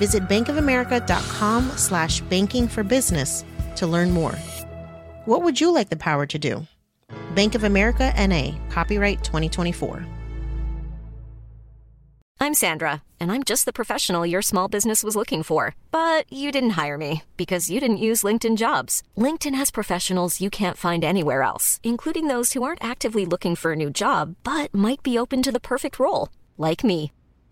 Visit bankofamerica.com slash banking for business to learn more. What would you like the power to do? Bank of America NA, copyright 2024. I'm Sandra, and I'm just the professional your small business was looking for. But you didn't hire me because you didn't use LinkedIn jobs. LinkedIn has professionals you can't find anywhere else, including those who aren't actively looking for a new job but might be open to the perfect role, like me.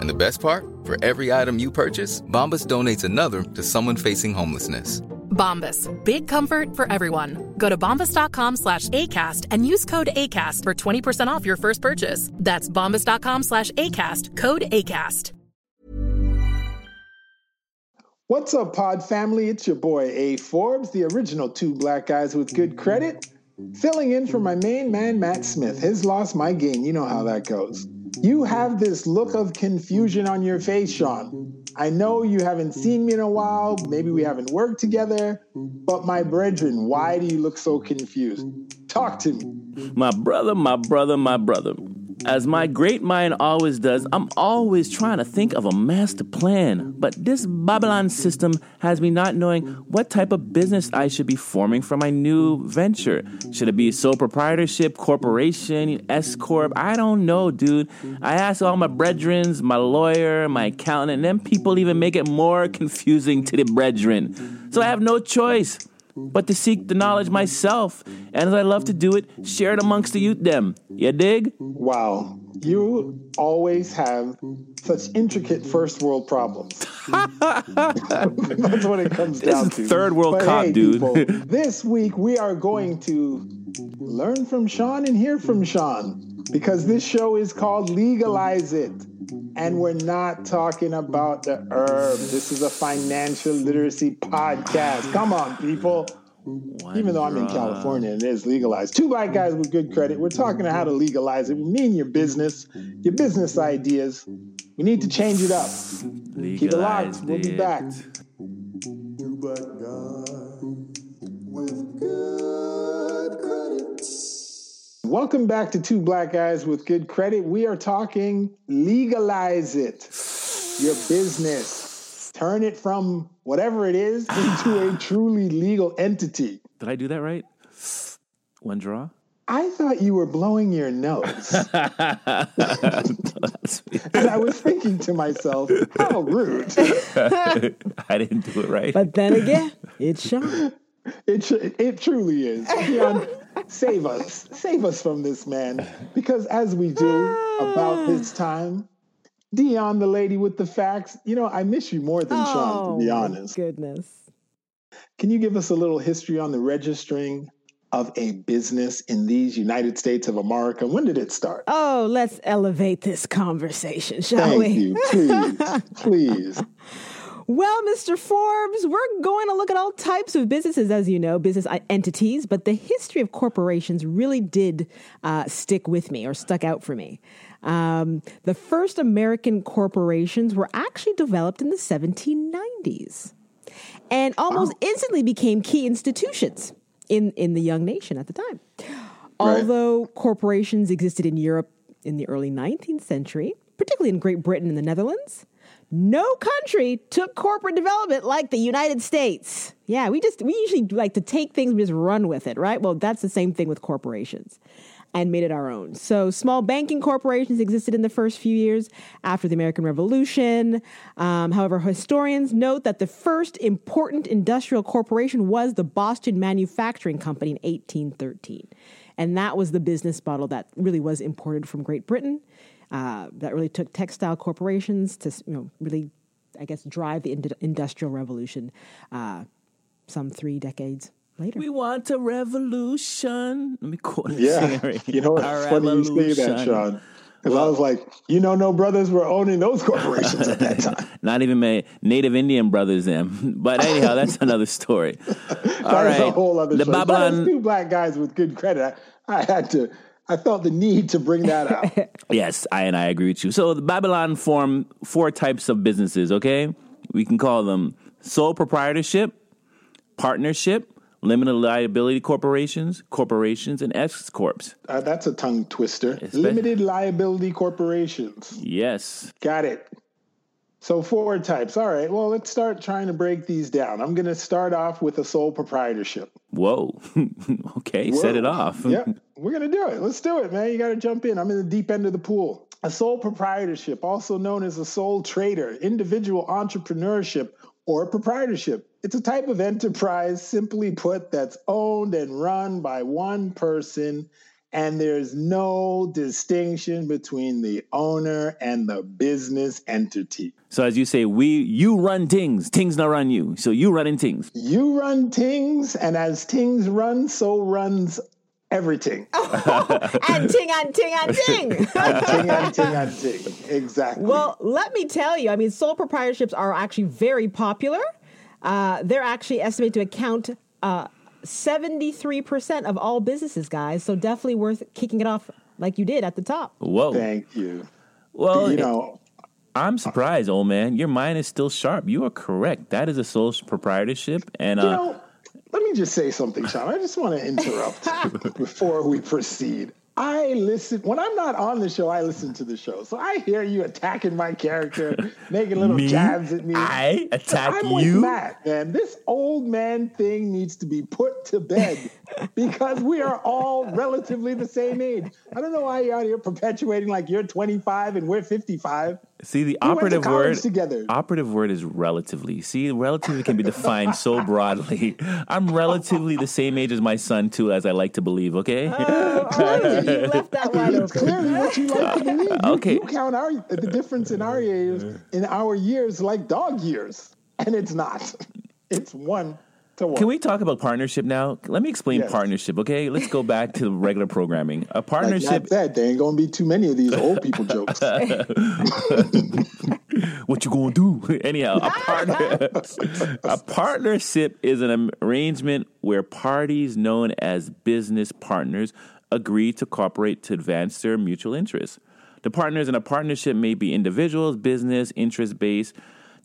And the best part? For every item you purchase, Bombas donates another to someone facing homelessness. Bombas. Big comfort for everyone. Go to bombas.com slash ACAST and use code ACAST for 20% off your first purchase. That's bombas.com slash ACAST. Code ACAST. What's up, Pod family? It's your boy A Forbes, the original two black guys with good credit, filling in for my main man, Matt Smith. His lost my gain. You know how that goes. You have this look of confusion on your face, Sean. I know you haven't seen me in a while. Maybe we haven't worked together. But my brethren, why do you look so confused? Talk to me. My brother, my brother, my brother. As my great mind always does, I'm always trying to think of a master plan. But this Babylon system has me not knowing what type of business I should be forming for my new venture. Should it be sole proprietorship, corporation, S Corp? I don't know, dude. I asked all my brethrens, my lawyer, my accountant, and then people even make it more confusing to the brethren. So I have no choice but to seek the knowledge myself. And as I love to do it, share it amongst the youth them. You dig? Wow. You always have such intricate first world problems. That's what it comes This down is to. third world But cop, hey, dude. people, this week we are going to learn from Sean and hear from Sean because this show is called Legalize It. And we're not talking about the herb. This is a financial literacy podcast. Come on, people. Even though I'm in California and it is legalized. Two black guys with good credit. We're talking about how to legalize it. We mean your business, your business ideas. We need to change it up. Keep it locked. We'll be back. Welcome back to Two Black Guys with Good Credit. We are talking legalize it, your business. Turn it from whatever it is into a truly legal entity. Did I do that right? One draw? I thought you were blowing your nose. and I was thinking to myself, how rude. I didn't do it right. But then again, it's Sean. It, it truly is. Dion, save us. Save us from this man. Because as we do about ah. this time, Dion, the lady with the facts, you know, I miss you more than Sean, to be Oh, honest. Goodness. Can you give us a little history on the registering of a business in these United States of America? When did it start? Oh, let's elevate this conversation, shall Thank we? you. Please, please. Well, Mr. Forbes, we're going to look at all types of businesses, as you know, business entities, but the history of corporations really did uh, stick with me or stuck out for me. Um, the first American corporations were actually developed in the 1790s and almost instantly became key institutions in, in the young nation at the time. Although corporations existed in Europe in the early 19th century, particularly in Great Britain and the Netherlands, no country took corporate development like the United States. Yeah, we just we usually like to take things and just run with it, right? Well, that's the same thing with corporations. and made it our own. So, small banking corporations existed in the first few years after the American Revolution. Um, however, historians note that the first important industrial corporation was the Boston Manufacturing Company in 1813. And that was the business model that really was imported from Great Britain. Uh, that really took textile corporations to, you know, really, I guess, drive the industrial revolution. Uh, some three decades later. We want a revolution. Let me quote it. Yeah, Siri. you know, A it's funny you say that, revolution. Sean. Because I was like, you know, no brothers were owning those corporations at that time. Not even my native Indian brothers, them. But anyhow, that's another story. All That right. was a whole other the show. But Babylon. two black guys with good credit, I, I had to. I felt the need to bring that out. Yes, I and I agree with you. So the Babylon form four types of businesses, okay? We can call them sole proprietorship, partnership, limited liability corporations, corporations, and S corps. Uh, that's a tongue twister. Limited liability corporations. Yes. Got it. So four types. All right. Well, let's start trying to break these down. I'm going to start off with a sole proprietorship. Whoa. okay, set it off. yeah, we're going to do it. Let's do it, man. You got to jump in. I'm in the deep end of the pool. A sole proprietorship, also known as a sole trader, individual entrepreneurship, or proprietorship. It's a type of enterprise, simply put, that's owned and run by one person, and there's no distinction between the owner and the business entity. So as you say, we you run things, things not run you. So you running things. You run things, and as things run, so runs everything. and ting and ting and ting. ting and ting and ting. Exactly. Well, let me tell you, I mean, sole proprietorships are actually very popular. Uh, they're actually estimated to account uh, 73% of all businesses, guys. So definitely worth kicking it off like you did at the top. Whoa. Thank you. Well, you know, I'm surprised, old man. Your mind is still sharp. You are correct. That is a sole proprietorship, and you uh, know, let me just say something, Sean. I just want to interrupt before we proceed. I listen when I'm not on the show. I listen to the show, so I hear you attacking my character, making little Me? jabs at me. I attack I'm you? with Matt, man. This old man thing needs to be put to bed because we are all relatively the same age. I don't know why you're out here perpetuating like you're 25 and we're 55. See the We went to operative word. together. Operative word is relatively. See, relatively can be defined so broadly. I'm relatively the same age as my son too, as I like to believe. Okay. Oh, clearly, you left that wide open. clearly what you like to believe. You, Okay. you count our the difference in our years in our years like dog years, and it's not. It's one. Can we talk about partnership now? Let me explain Yes. partnership, okay? Let's go back to the regular programming. A like partnership that, there ain't gonna be too many of these old people jokes. what you gonna do? Anyhow, a partner, a partnership is an arrangement where parties known as business partners agree to cooperate to advance their mutual interests. The partners in a partnership may be individuals, business, interest based.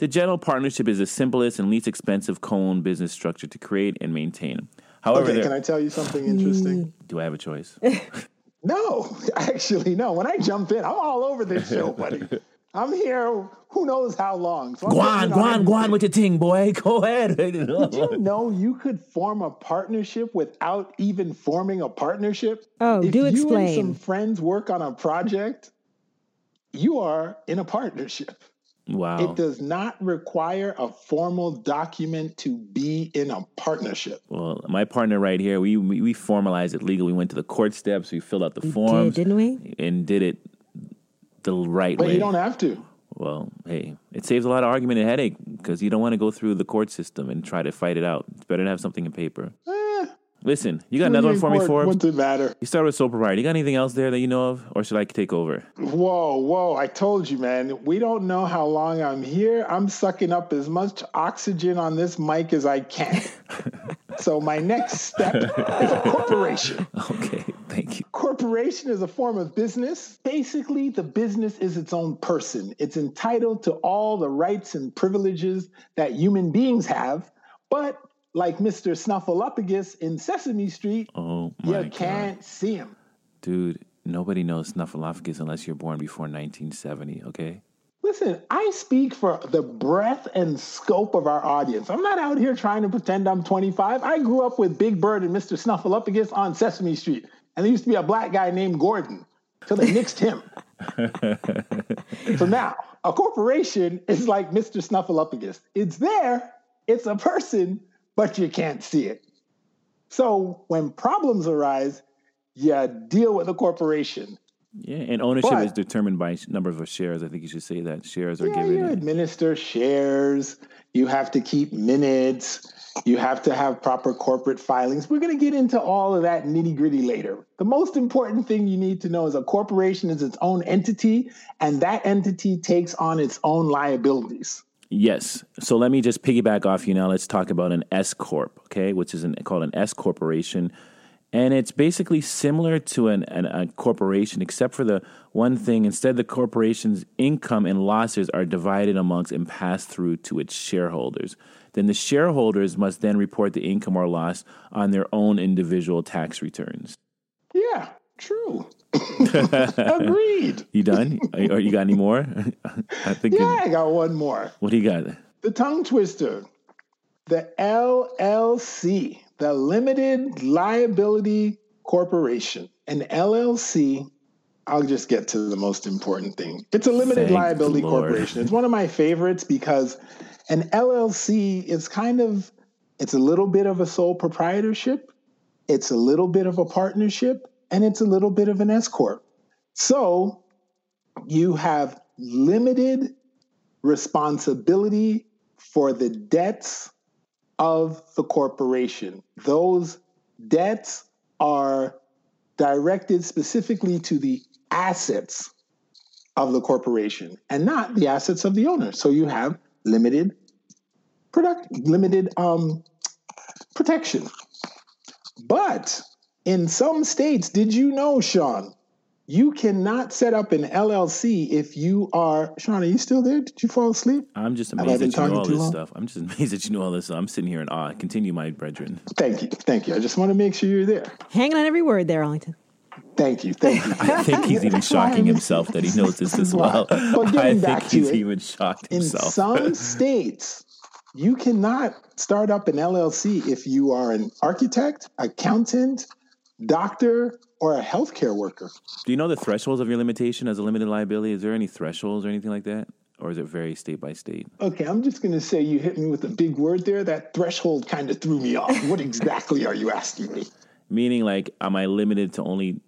The general partnership is the simplest and least expensive co-owned business structure to create and maintain. However, Okay, can I tell you something interesting? do I have a choice? No, actually, no. When I jump in, I'm all over this show, buddy. I'm here. Who knows how long? So I'm Go on, go on, go on with your thing, boy. Go ahead. Did you know you could form a partnership without even forming a partnership? Oh, if do you explain. and some friends work on a project, you are in a partnership. Wow. It does not require a formal document to be in a partnership. Well, my partner right here, we, we we formalized it legally. We went to the court steps. We filled out the We forms, did, didn't we? and did it the right But way. you don't have to. well, hey, it saves a lot of argument and headache because you don't want to go through the court system and try to fight it out. It's better to have something in paper. Eh, Listen, you got another one for me, Forbes. What's it matter? You start with sole proprietor. You got anything else there that you know of, or should I take over? Whoa, whoa. I told you, man. We don't know how long I'm here. I'm sucking up as much oxygen on this mic as I can. so my next step is a corporation. Okay, thank you. Corporation is a form of business. Basically, the business is its own person. It's entitled to all the rights and privileges that human beings have, but like Mr. Snuffleupagus in Sesame Street, Oh you my god, can't see him. dude! Nobody knows snuffleupagus unless you're born before 1970. Okay. Listen, I speak for the breadth and scope of our audience. I'm not out here trying to pretend I'm 25. I grew up with Big Bird and Mr. Snuffleupagus on Sesame Street. and there used to be a black guy named Gordon till they nixed him. so now a corporation is like Mr. Snuffleupagus. It's there, it's a person, but you can't see it. So when problems arise, you deal with the corporation. Yeah, and ownership But- is determined by number of shares. I think you should say that shares are Yeah, given. you administer shares. You have to keep minutes. You have to have proper corporate filings. We're going to get into all of that nitty gritty later. The most important thing you need to know is a corporation is its own entity, and that entity takes on its own liabilities. Yes. So let me just piggyback off you now. Let's talk about an S corp, okay, which is an, called an S corporation, and it's basically similar to an, an, a corporation, except for the one thing. Instead, the corporation's income and losses are divided amongst and passed through to its shareholders. Then the shareholders must then report the income or loss on their own individual tax returns. Yeah, true. Agreed. You done? or you got any more? I think. Yeah, I got one more. What do you got? The tongue twister. The LLC, the Limited Liability Corporation. An LLC, I'll just get to the most important thing. It's a limited Thank liability corporation. It's one of my favorites because an LLC is kind of it's a little bit of a sole proprietorship, it's a little bit of a partnership, and it's a little bit of an S corp. So, you have limited responsibility for the debts of the corporation. Those debts are directed specifically to the assets of the corporation and not the assets of the owner. So you have limited product limited um, protection. But in some states, did you know, Sean, you cannot set up an LLC if you are Sean, are you still there? Did you fall asleep? I'm just amazed that you know all this long? stuff. I'm just amazed that you know all this. I'm sitting here in awe. Continue, my brethren. Thank you. Thank you. I just want to make sure you're there. Hanging on every word there, Arlington. Thank you. Thank you. I think he's even shocking himself that he knows this as well. But I think he's it, even shocked himself. in some states, you cannot start up an LLC if you are an architect, accountant, doctor, or a healthcare worker. Do you know the thresholds of your limitation as a limited liability? Is there any thresholds or anything like that? Or is it very state by state? Okay, I'm just going to say you hit me with a big word there. That threshold kind of threw me off. What exactly are you asking me? Meaning, like, am I limited to only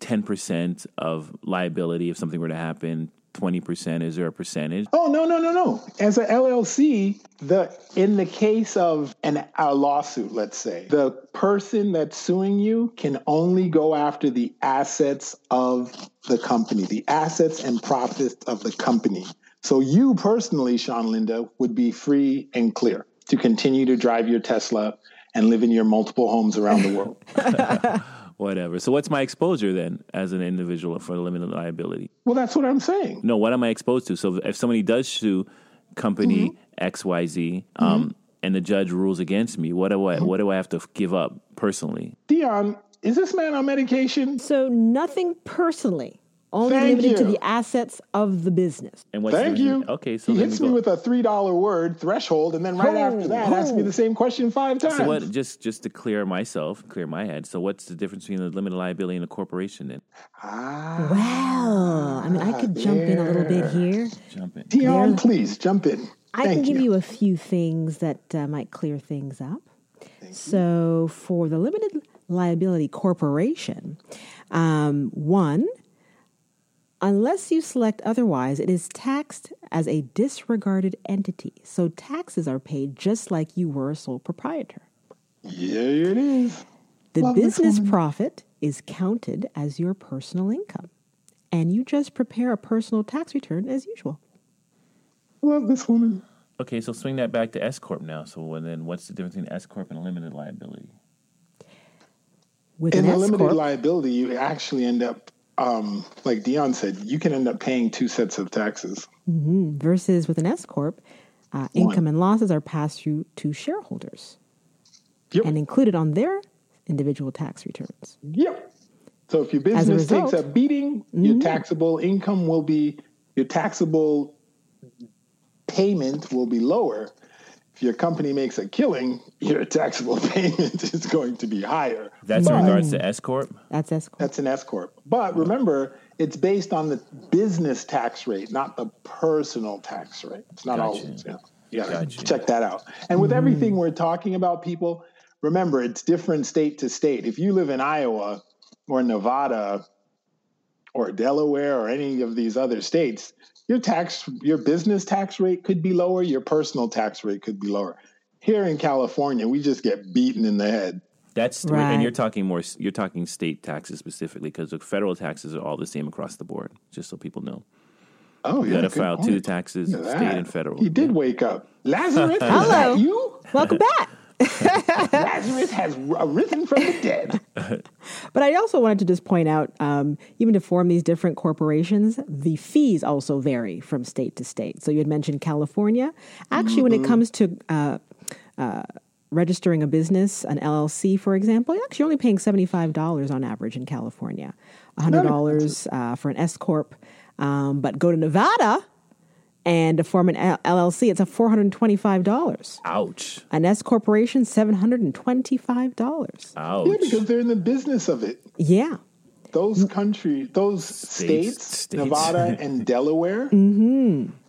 10% of liability if something were to happen? 20%? Is there a percentage? Oh no no no no! As a LLC, the in the case of an a lawsuit, let's say the person that's suing you can only go after the assets of the company, the assets and profits of the company. So you personally, Sean Linda, would be free and clear to continue to drive your Tesla and live in your multiple homes around the world. Whatever. So, what's my exposure then as an individual for the limited liability? well, that's what I'm saying. No, what am I exposed to? So if somebody does sue company mm-hmm. XYZ mm-hmm. um, and the judge rules against me, what do I mm-hmm. what do I have to give up personally? Dion, is this man on medication? So nothing personally, only Thank limited to the assets of the business. And what's Thank the- you. Okay, so he hits we me with a three dollar word threshold, and then right after that, asks me the same question five times. so what just just to clear myself, clear my head. So what's the difference between a limited liability and a corporation then? Ah, Well, I mean, I could jump in a little bit here. Jump in. Dion, please jump in. I Thank can give you a few things that uh, might clear things up. So, for the limited liability corporation, um, one, unless you select otherwise, it is taxed as a disregarded entity. So, taxes are paid just like you were a sole proprietor. Yeah, it is. The Love business profit is counted as your personal income, and you just prepare a personal tax return as usual. Love this woman. Okay, so swing that back to S corp now. So then what's the difference between S corp and a limited liability? With In an a S limited liability, you actually end up, um, like Dion said, you can end up paying two sets of taxes. versus with an S corp, uh, income and losses are passed through to shareholders Yep. and included on their individual tax returns. Yep. So if your As a business takes a beating, your taxable income will be your taxable payment will be lower. If your company makes a killing, your taxable payment is going to be higher. That's in regards to S corp. That's S corp. That's an S corp. But remember, it's based on the business tax rate, not the personal tax rate. It's not Gotcha. always. You, know, you gotta Gotcha. check that out. And with hmm. everything we're talking about, people, remember it's different state to state. If you live in Iowa or Nevada or Delaware or any of these other states, your tax, your business tax rate could be lower, your personal tax rate could be lower. Here in California, we just get beaten in the head. That's Right. and you're talking more. You're talking state taxes specifically because the federal taxes are all the same across the board. Just so people know, Oh, you yeah. got to file point. two taxes, state and federal. He did wake up. Lazarus, is Hello. that you? Welcome back. Lazarus has arisen from the dead. But I also wanted to just point out, um, even to form these different corporations, the fees also vary from state to state. So you had mentioned California. Actually, when it comes to uh, uh, registering a business, an LLC, for example, you're actually only paying seventy-five dollars on average in California, hundred dollars uh, for an S corp. Um, but go to Nevada, and to form an LLC, it's a four hundred twenty-five dollars. Ouch! An S corporation, seven hundred and twenty-five dollars. Ouch! Yeah, because they're in the business of it. Yeah. Those country, those states, States. Nevada and Delaware,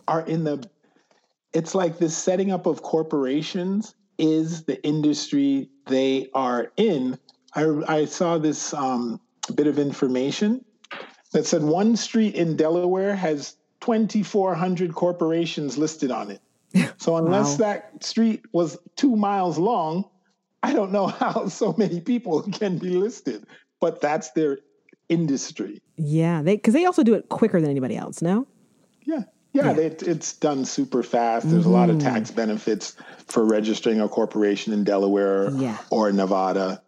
are in the. It's like this setting up of corporations is the industry they are in. I, I saw this um, bit of information that said one street in Delaware has 2,400 corporations listed on it. So unless Wow. that street was two miles long, I don't know how so many people can be listed, but that's their industry. Yeah, they because they also do it quicker than anybody else. No, Yeah. Yeah, It, it's done super fast. There's a lot of tax Mm. benefits for registering a corporation in Delaware Yeah. or Nevada,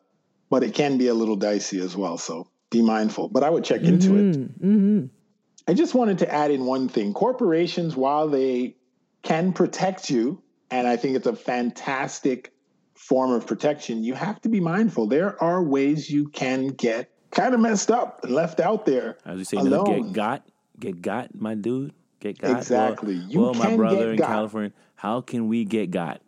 but it can be a little dicey as well. So be mindful. But I would check into it. Mm-hmm. I just wanted to add in one thing. Corporations, while they can protect you, and I think it's a fantastic form of protection, you have to be mindful. There are ways you can get kind of messed up and left out there. As you say, alone. get got, get got, my dude, get got. Well- Exactly. You well, my brother in got. California. How can we get got?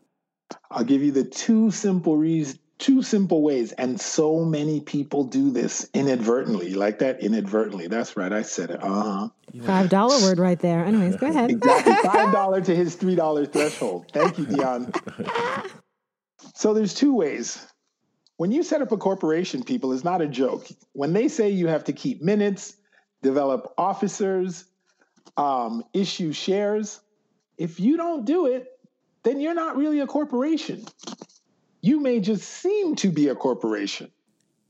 I'll give you the two simple reasons, two simple ways, and so many people do this inadvertently. You like that? Inadvertently. That's right. I said it. Uh huh. five dollar word right there. Anyways, go ahead. Exactly. Five dollar to his three dollar threshold. Thank you, Dion. So there's two ways. When you set up a corporation, people, is not a joke. When they say you have to keep minutes, develop officers, um, issue shares, if you don't do it, then you're not really a corporation. You may just seem to be a corporation.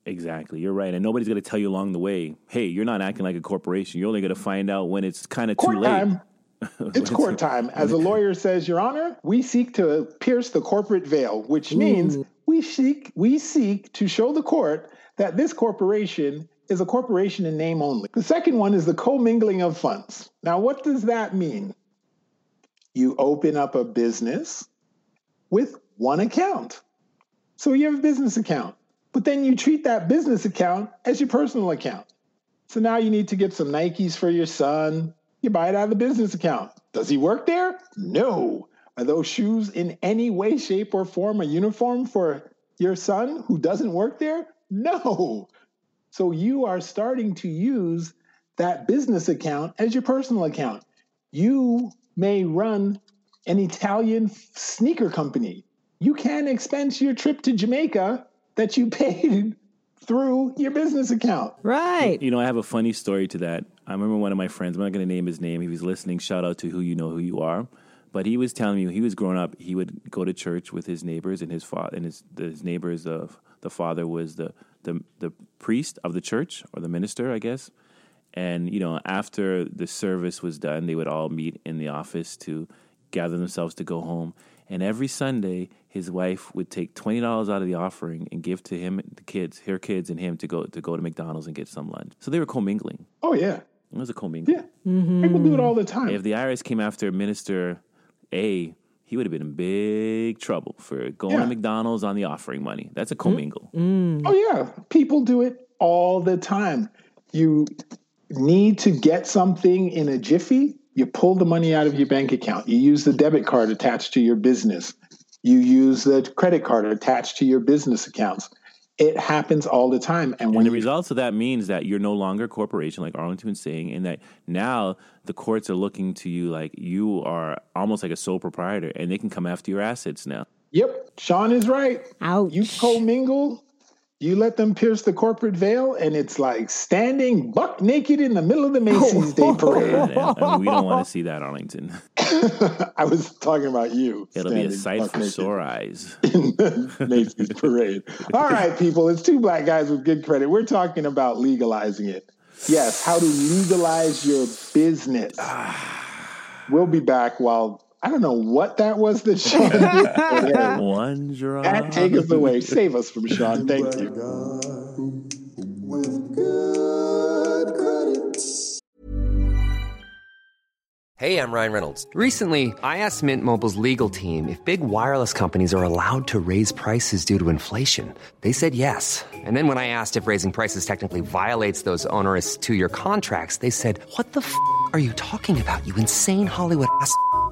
Exactly, you're right, and nobody's going to tell you along the way. Hey, you're not acting like a corporation. You're only going to find out when it's kind of too Court late. time. It's court time. As a lawyer says, Your Honor, we seek to pierce the corporate veil, which means we seek we seek to show the court that this corporation is a corporation in name only. The second one is the commingling of funds. Now, what does that mean? You open up a business with one account. So you have a business account, but then you treat that business account as your personal account. So now you need to get some Nikes for your son. You buy it out of the business account. Does he work there? No. Are those shoes in any way, shape, or form a uniform for your son who doesn't work there? No. So you are starting to use that business account as your personal account. You may run an Italian sneaker company. You can expense your trip to Jamaica that you paid through your business account. Right. You know, I have a funny story to that. I remember one of my friends, I'm not going to name his name. He was listening. Shout out to who you know who you are. But he was telling me when he was growing up, he would go to church with his neighbors, and his father and his his neighbors. Uh, the father was the, the the priest of the church or the minister, I guess. And you know, after the service was done, they would all meet in the office to gather themselves to go home. And every Sunday, his wife would take twenty dollars out of the offering and give to him, the kids, her kids, and him to go to go to McDonald's and get some lunch. So they were commingling. Oh, yeah. It was a commingling. Yeah. People do it all the time. If the IRS came after Minister A, he would have been in big trouble for going Yeah. to McDonald's on the offering money. That's a hmm. commingle. Mm. Oh, yeah. People do it all the time. You need to get something in a jiffy, you pull the money out of your bank account. You use the debit card attached to your business. You use the credit card attached to your business accounts. It happens all the time. And, And when the you results of that means that you're no longer a corporation, like Arlington was saying, and that now the courts are looking to you like you are almost like a sole proprietor, and they can come after your assets now. Yep, Sean is right. Ouch. You commingle, you let them pierce the corporate veil, and it's like standing buck naked in the middle of the Macy's Day Parade. And we don't want to see that, Arlington. I was talking about you. It'll be a sight for sore eyes. in the Macy's Parade. All right, people, it's two black guys with good credit. We're talking about legalizing it. Yes, how to legalize your business. We'll be back while I don't know what that was that Sean did. Hey, One drop. Pat, take us away. Save us from Sean. Thank you. Hey, I'm Ryan Reynolds. Recently, I asked Mint Mobile's legal team if big wireless companies are allowed to raise prices due to inflation. They said yes. And then when I asked if raising prices technically violates those onerous two year contracts, they said, What the f are you talking about, you insane Hollywood ass?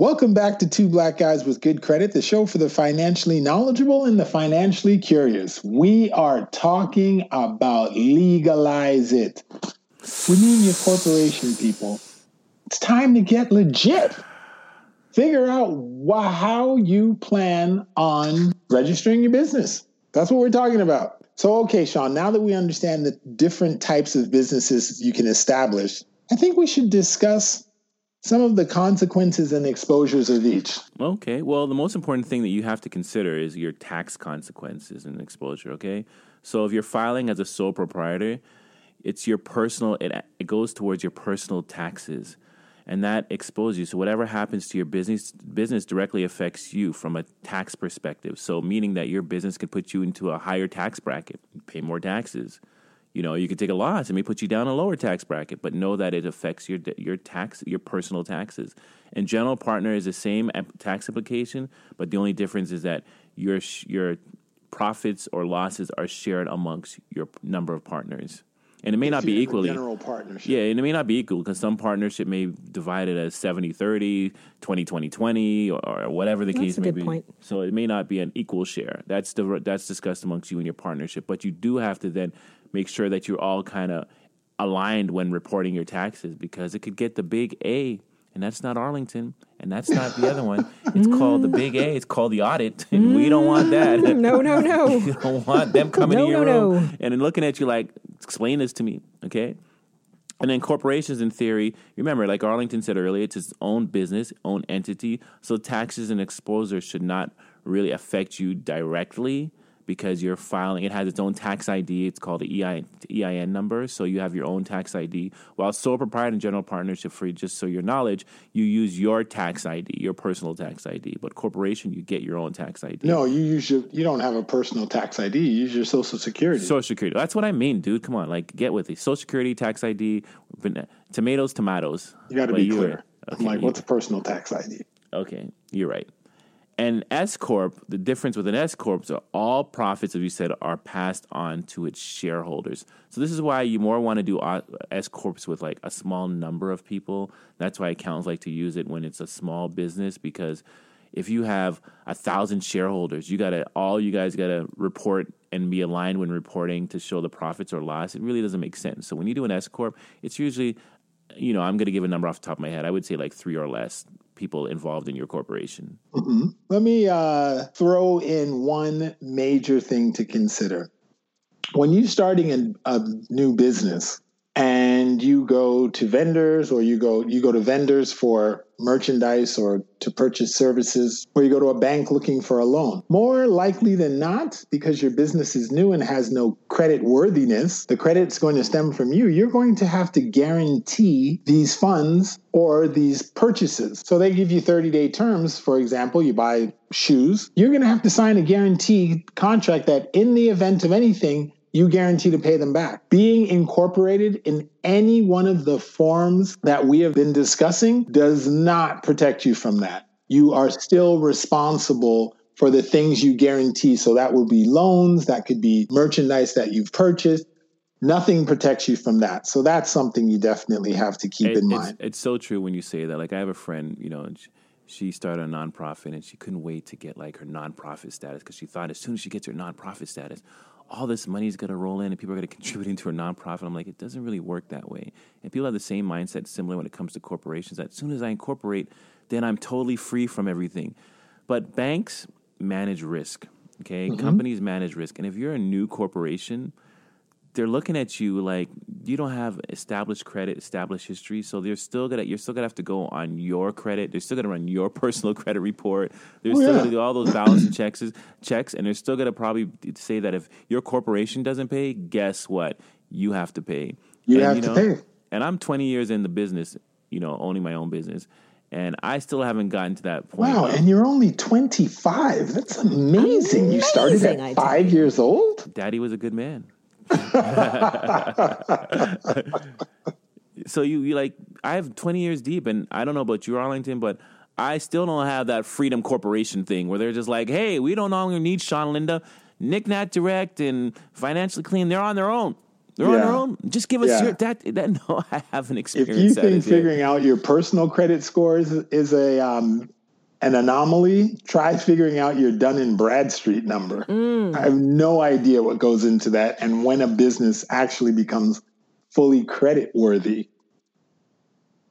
Welcome back to Two Black Guys with Good Credit, the show for the financially knowledgeable and the financially curious. We are talking about legalize it. We mean your corporation people. It's time to get legit. Figure out wh- how you plan on registering your business. That's what we're talking about. So, okay, Sean, now that we understand the different types of businesses you can establish, I think we should discuss some of the consequences and exposures of each. Okay. Well, the most important thing that you have to consider is your tax consequences and exposure. Okay. So if you're filing as a sole proprietor, it's your personal. It it goes towards your personal taxes, and that exposes you. So whatever happens to your business business directly affects you from a tax perspective. So meaning that your business could put you into a higher tax bracket, pay more taxes. You know, you could take a loss and may put you down a lower tax bracket, but know that it affects your your tax, your personal taxes. And general partner is the same tax application, but the only difference is that your your profits or losses are shared amongst your number of partners. And it may not be you equally. general partnership. Yeah, and it may not be equal because some partnership may divide it as 70 30, 20 20 20, or, or whatever the That's case a may good be. point. So it may not be an equal share. That's the that's discussed amongst you and your partnership. But you do have to then make sure that you're all kind of aligned when reporting your taxes because it could get the big A, and that's not Arlington, and that's not the other one. It's called the big A. It's called the audit, and we don't want mm. that. No, no, no. you don't want them coming No, in your no, room no. and then looking at you like, explain this to me, okay? And then corporations, in theory, remember, like Arlington said earlier, it's its own business, own entity. So taxes and exposure should not really affect you directly because you're filing. It has its own tax ID. It's called the EIN, EIN number. So you have your own tax ID. While sole proprietor and general partnership free, just so your knowledge, you use your tax ID, your personal tax ID. But corporation, you get your own tax ID. No, you use your, you don't have a personal tax ID. You use your social security. Social Security. That's what I mean, dude. Come on, like get with it. Social Security, tax ID, tomatoes, tomatoes. you got to be clear. Okay, I'm like, what's a personal tax ID? Okay, you're right. And S corp, the difference with an S corp is all profits, as you said, are passed on to its shareholders. So this is why you more want to do S corps with like a small number of people. That's why accountants like to use it when it's a small business because if you have a thousand shareholders, you gotta all you guys gotta report and be aligned when reporting to show the profits or loss. It really doesn't make sense. So when you do an S corp, it's usually you know, I'm going to give a number off the top of my head. I would say like three or less people involved in your corporation. Mm-hmm. Let me uh, throw in one major thing to consider. When you're starting a, a new business, and you go to vendors or you go you go to vendors for merchandise or to purchase services or you go to a bank looking for a loan. More likely than not because your business is new and has no credit worthiness the credit's going to stem from you you're going to have to guarantee these funds or these purchases. So they give you 30 day terms for example you buy shoes you're going to have to sign a guarantee contract that in the event of anything you guarantee to pay them back. Being incorporated in any one of the forms that we have been discussing does not protect you from that. You are still responsible for the things you guarantee. So that would be loans, that could be merchandise that you've purchased. Nothing protects you from that. So that's something you definitely have to keep It- in it's, mind. It's so true when you say that. Like I have a friend, you know, she, she started a nonprofit and she couldn't wait to get like her nonprofit status because she thought as soon as she gets her nonprofit status, all this money is going to roll in and people are going to contribute into a nonprofit. I'm like, it doesn't really work that way. And people have the same mindset similar when it comes to corporations. That as soon as I incorporate, then I'm totally free from everything. But banks manage risk. Okay, Mhm. companies manage risk, and if you're a new corporation, they're looking at you like you don't have established credit, established history. So they're still gonna you're still gonna have to go on your credit. They're still gonna run your personal credit report. They're Oh, still yeah. gonna do all those balance and checks checks, and they're still gonna probably say that if your corporation doesn't pay, guess what? You have to pay. You And, have to pay. And I'm 20 years in the business, you know, owning my own business, and I still haven't gotten to that point. Wow, of- and you're only 25. That's amazing. You started at five years old? Daddy was a good man. so you, you like I have 20 years deep, and I don't know about you, Arlington, but I still don't have that Freedom Corporation thing where they're just like, hey, we don't longer need Sean Linda, Nick Nat Direct, and Financially Clean. They're on their own. They're on their own. Just give us Yeah. your that. That no, I haven't If experienced you that. think as yet. figuring out your personal credit scores is a um, an anomaly, try figuring out your Dun and Bradstreet number. Mm. I have no idea what goes into that and when a business actually becomes fully credit worthy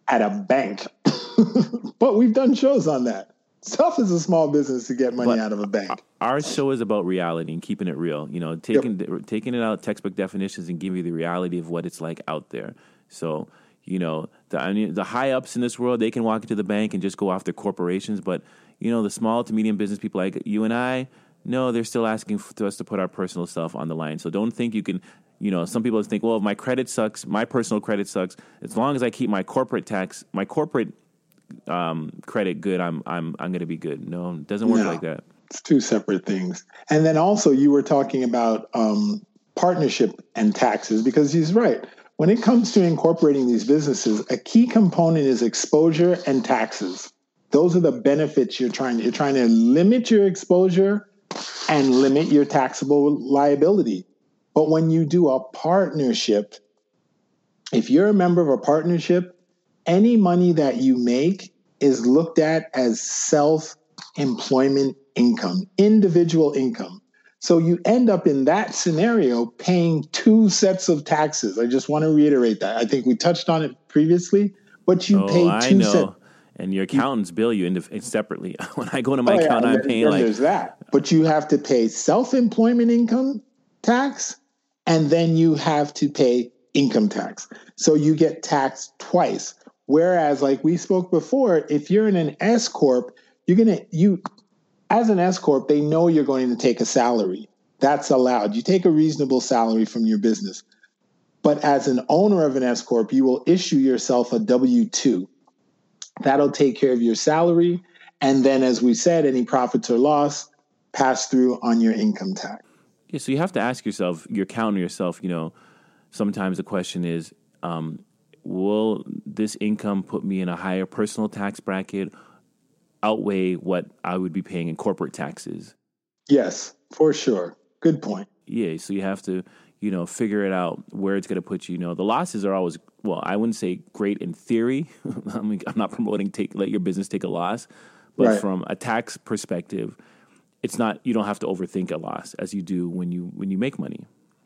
at a bank. but we've done shows on that. It's tough as a small business to get money But out of a bank. our show is about reality and keeping it real. You know, taking taking it out textbook definitions and giving you the reality of what it's like out there. So, you know, the I mean, the high ups in this world, they can walk into the bank and just go after corporations, but you know, the small to medium business people like you and I, no, they're still asking for us to put our personal stuff on the line. So don't think you can. You know, some people think, well, if my credit sucks, my personal credit sucks. As long as I keep my corporate tax, my corporate um, credit good, I'm I'm I'm going to be good. No, it doesn't work No. like that. It's two separate things. And then also, you were talking about um, partnership and taxes because he's right. When it comes to incorporating these businesses, a key component is exposure and taxes. Those are the benefits you're trying. You're trying to limit your exposure and limit your taxable liability. But when you do a partnership, if you're a member of a partnership, any money that you make is looked at as self employment income, individual income. So you end up in that scenario paying two sets of taxes. I just want to reiterate that. I think we touched on it previously, but you oh, pay I two know. sets. And your accountants bill you indif- separately. when I go to my Oh, yeah, account, I'm paying like there's that. But you have to pay self-employment income tax, and then you have to pay income tax. So you get taxed twice. Whereas, like we spoke before, if you're in an S corp, you're gonna you as an S corp, they know you're going to take a salary. That's allowed. You take a reasonable salary from your business. But as an owner of an S corp, you will issue yourself a W two. That'll take care of your salary. And then, as we said, any profits or loss pass through on your income tax. Yeah, so you have to ask yourself, you're counting yourself, you know, sometimes the question is, um, will this income put me in a higher personal tax bracket outweigh what I would be paying in corporate taxes? Yes, for sure. Good point. Yeah, so you have to, you know, figure it out where it's going to put you. You know, the losses are always, well, I wouldn't say great in theory. I mean, I'm not promoting take let your business take a loss, but Right. from a tax perspective, it's not you don't have to overthink a loss as you do when you when you make money.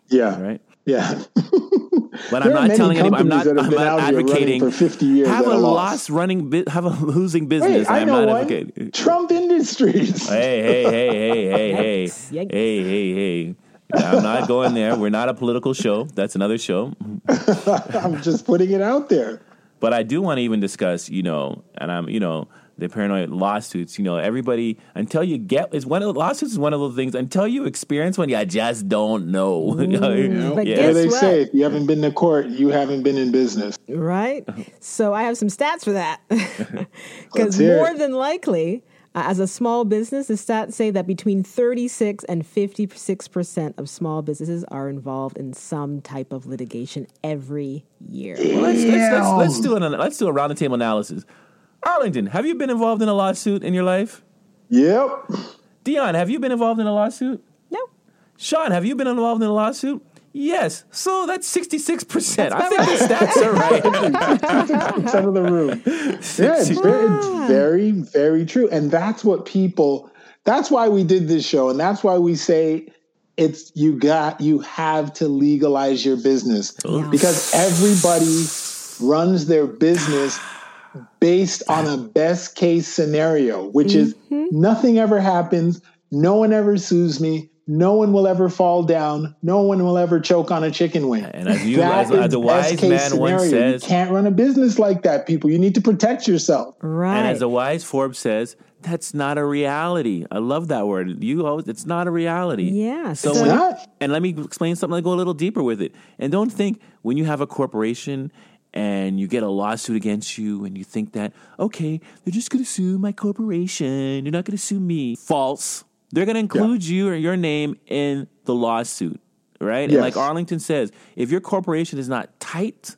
Yeah. Right. Yeah. But I'm not telling anybody. I'm not. I'm not out here running advocating for 50 years Have a loss. running. Have a losing business. I I'm know not one. advocating. Trump Industries. Hey, hey, hey, hey, hey, hey, yikes. hey, hey, hey. I'm not going there. We're not a political show. That's another show. I'm just putting it out there. But I do want to even discuss, you know, and I'm, you know, the paranoid lawsuits. You know, everybody until you get is one of the lawsuits is one of those things until you experience one, you just don't know. But What do guess they what? say? If you haven't been to court, you haven't been in business. Right? So I have some stats for that. Because more it. than likely, uh, as a small business, the stats say that between 36 and 56% of small businesses are involved in some type of litigation every year. Well, let's, let's, let's, let's do an let's do a round the table analysis. Arlington, have you been involved in a lawsuit in your life? Yep. Dion, have you been involved in a lawsuit? No. Sean, have you been involved in a lawsuit? Yes. So that's sixty six percent. I think the stats are right. percent of the room. Yeah, it's very, it's very, very true. And that's what people, that's why we did this show. And that's why we say it's, you got, you have to legalize your business because everybody runs their business based on a best case scenario, which is mm-hmm. nothing ever happens. No one ever sues me. No one will ever fall down. No one will ever choke on a chicken wing. And as you, That as, as is a wise best case man once scenario. says, you can't run a business like that, people. You need to protect yourself. Right. and as a wise Forbes says, that's not a reality. I love that word. You, always, it's not a reality. Yeah, So so- when not. and let me explain something. I go a little deeper with it. And don't think when you have a corporation and you get a lawsuit against you, and you think that okay, they're just going to sue my corporation. They're not going to sue me. False. They're going to include you or your name in the lawsuit, right? And like Arlington says, if your corporation is not tight,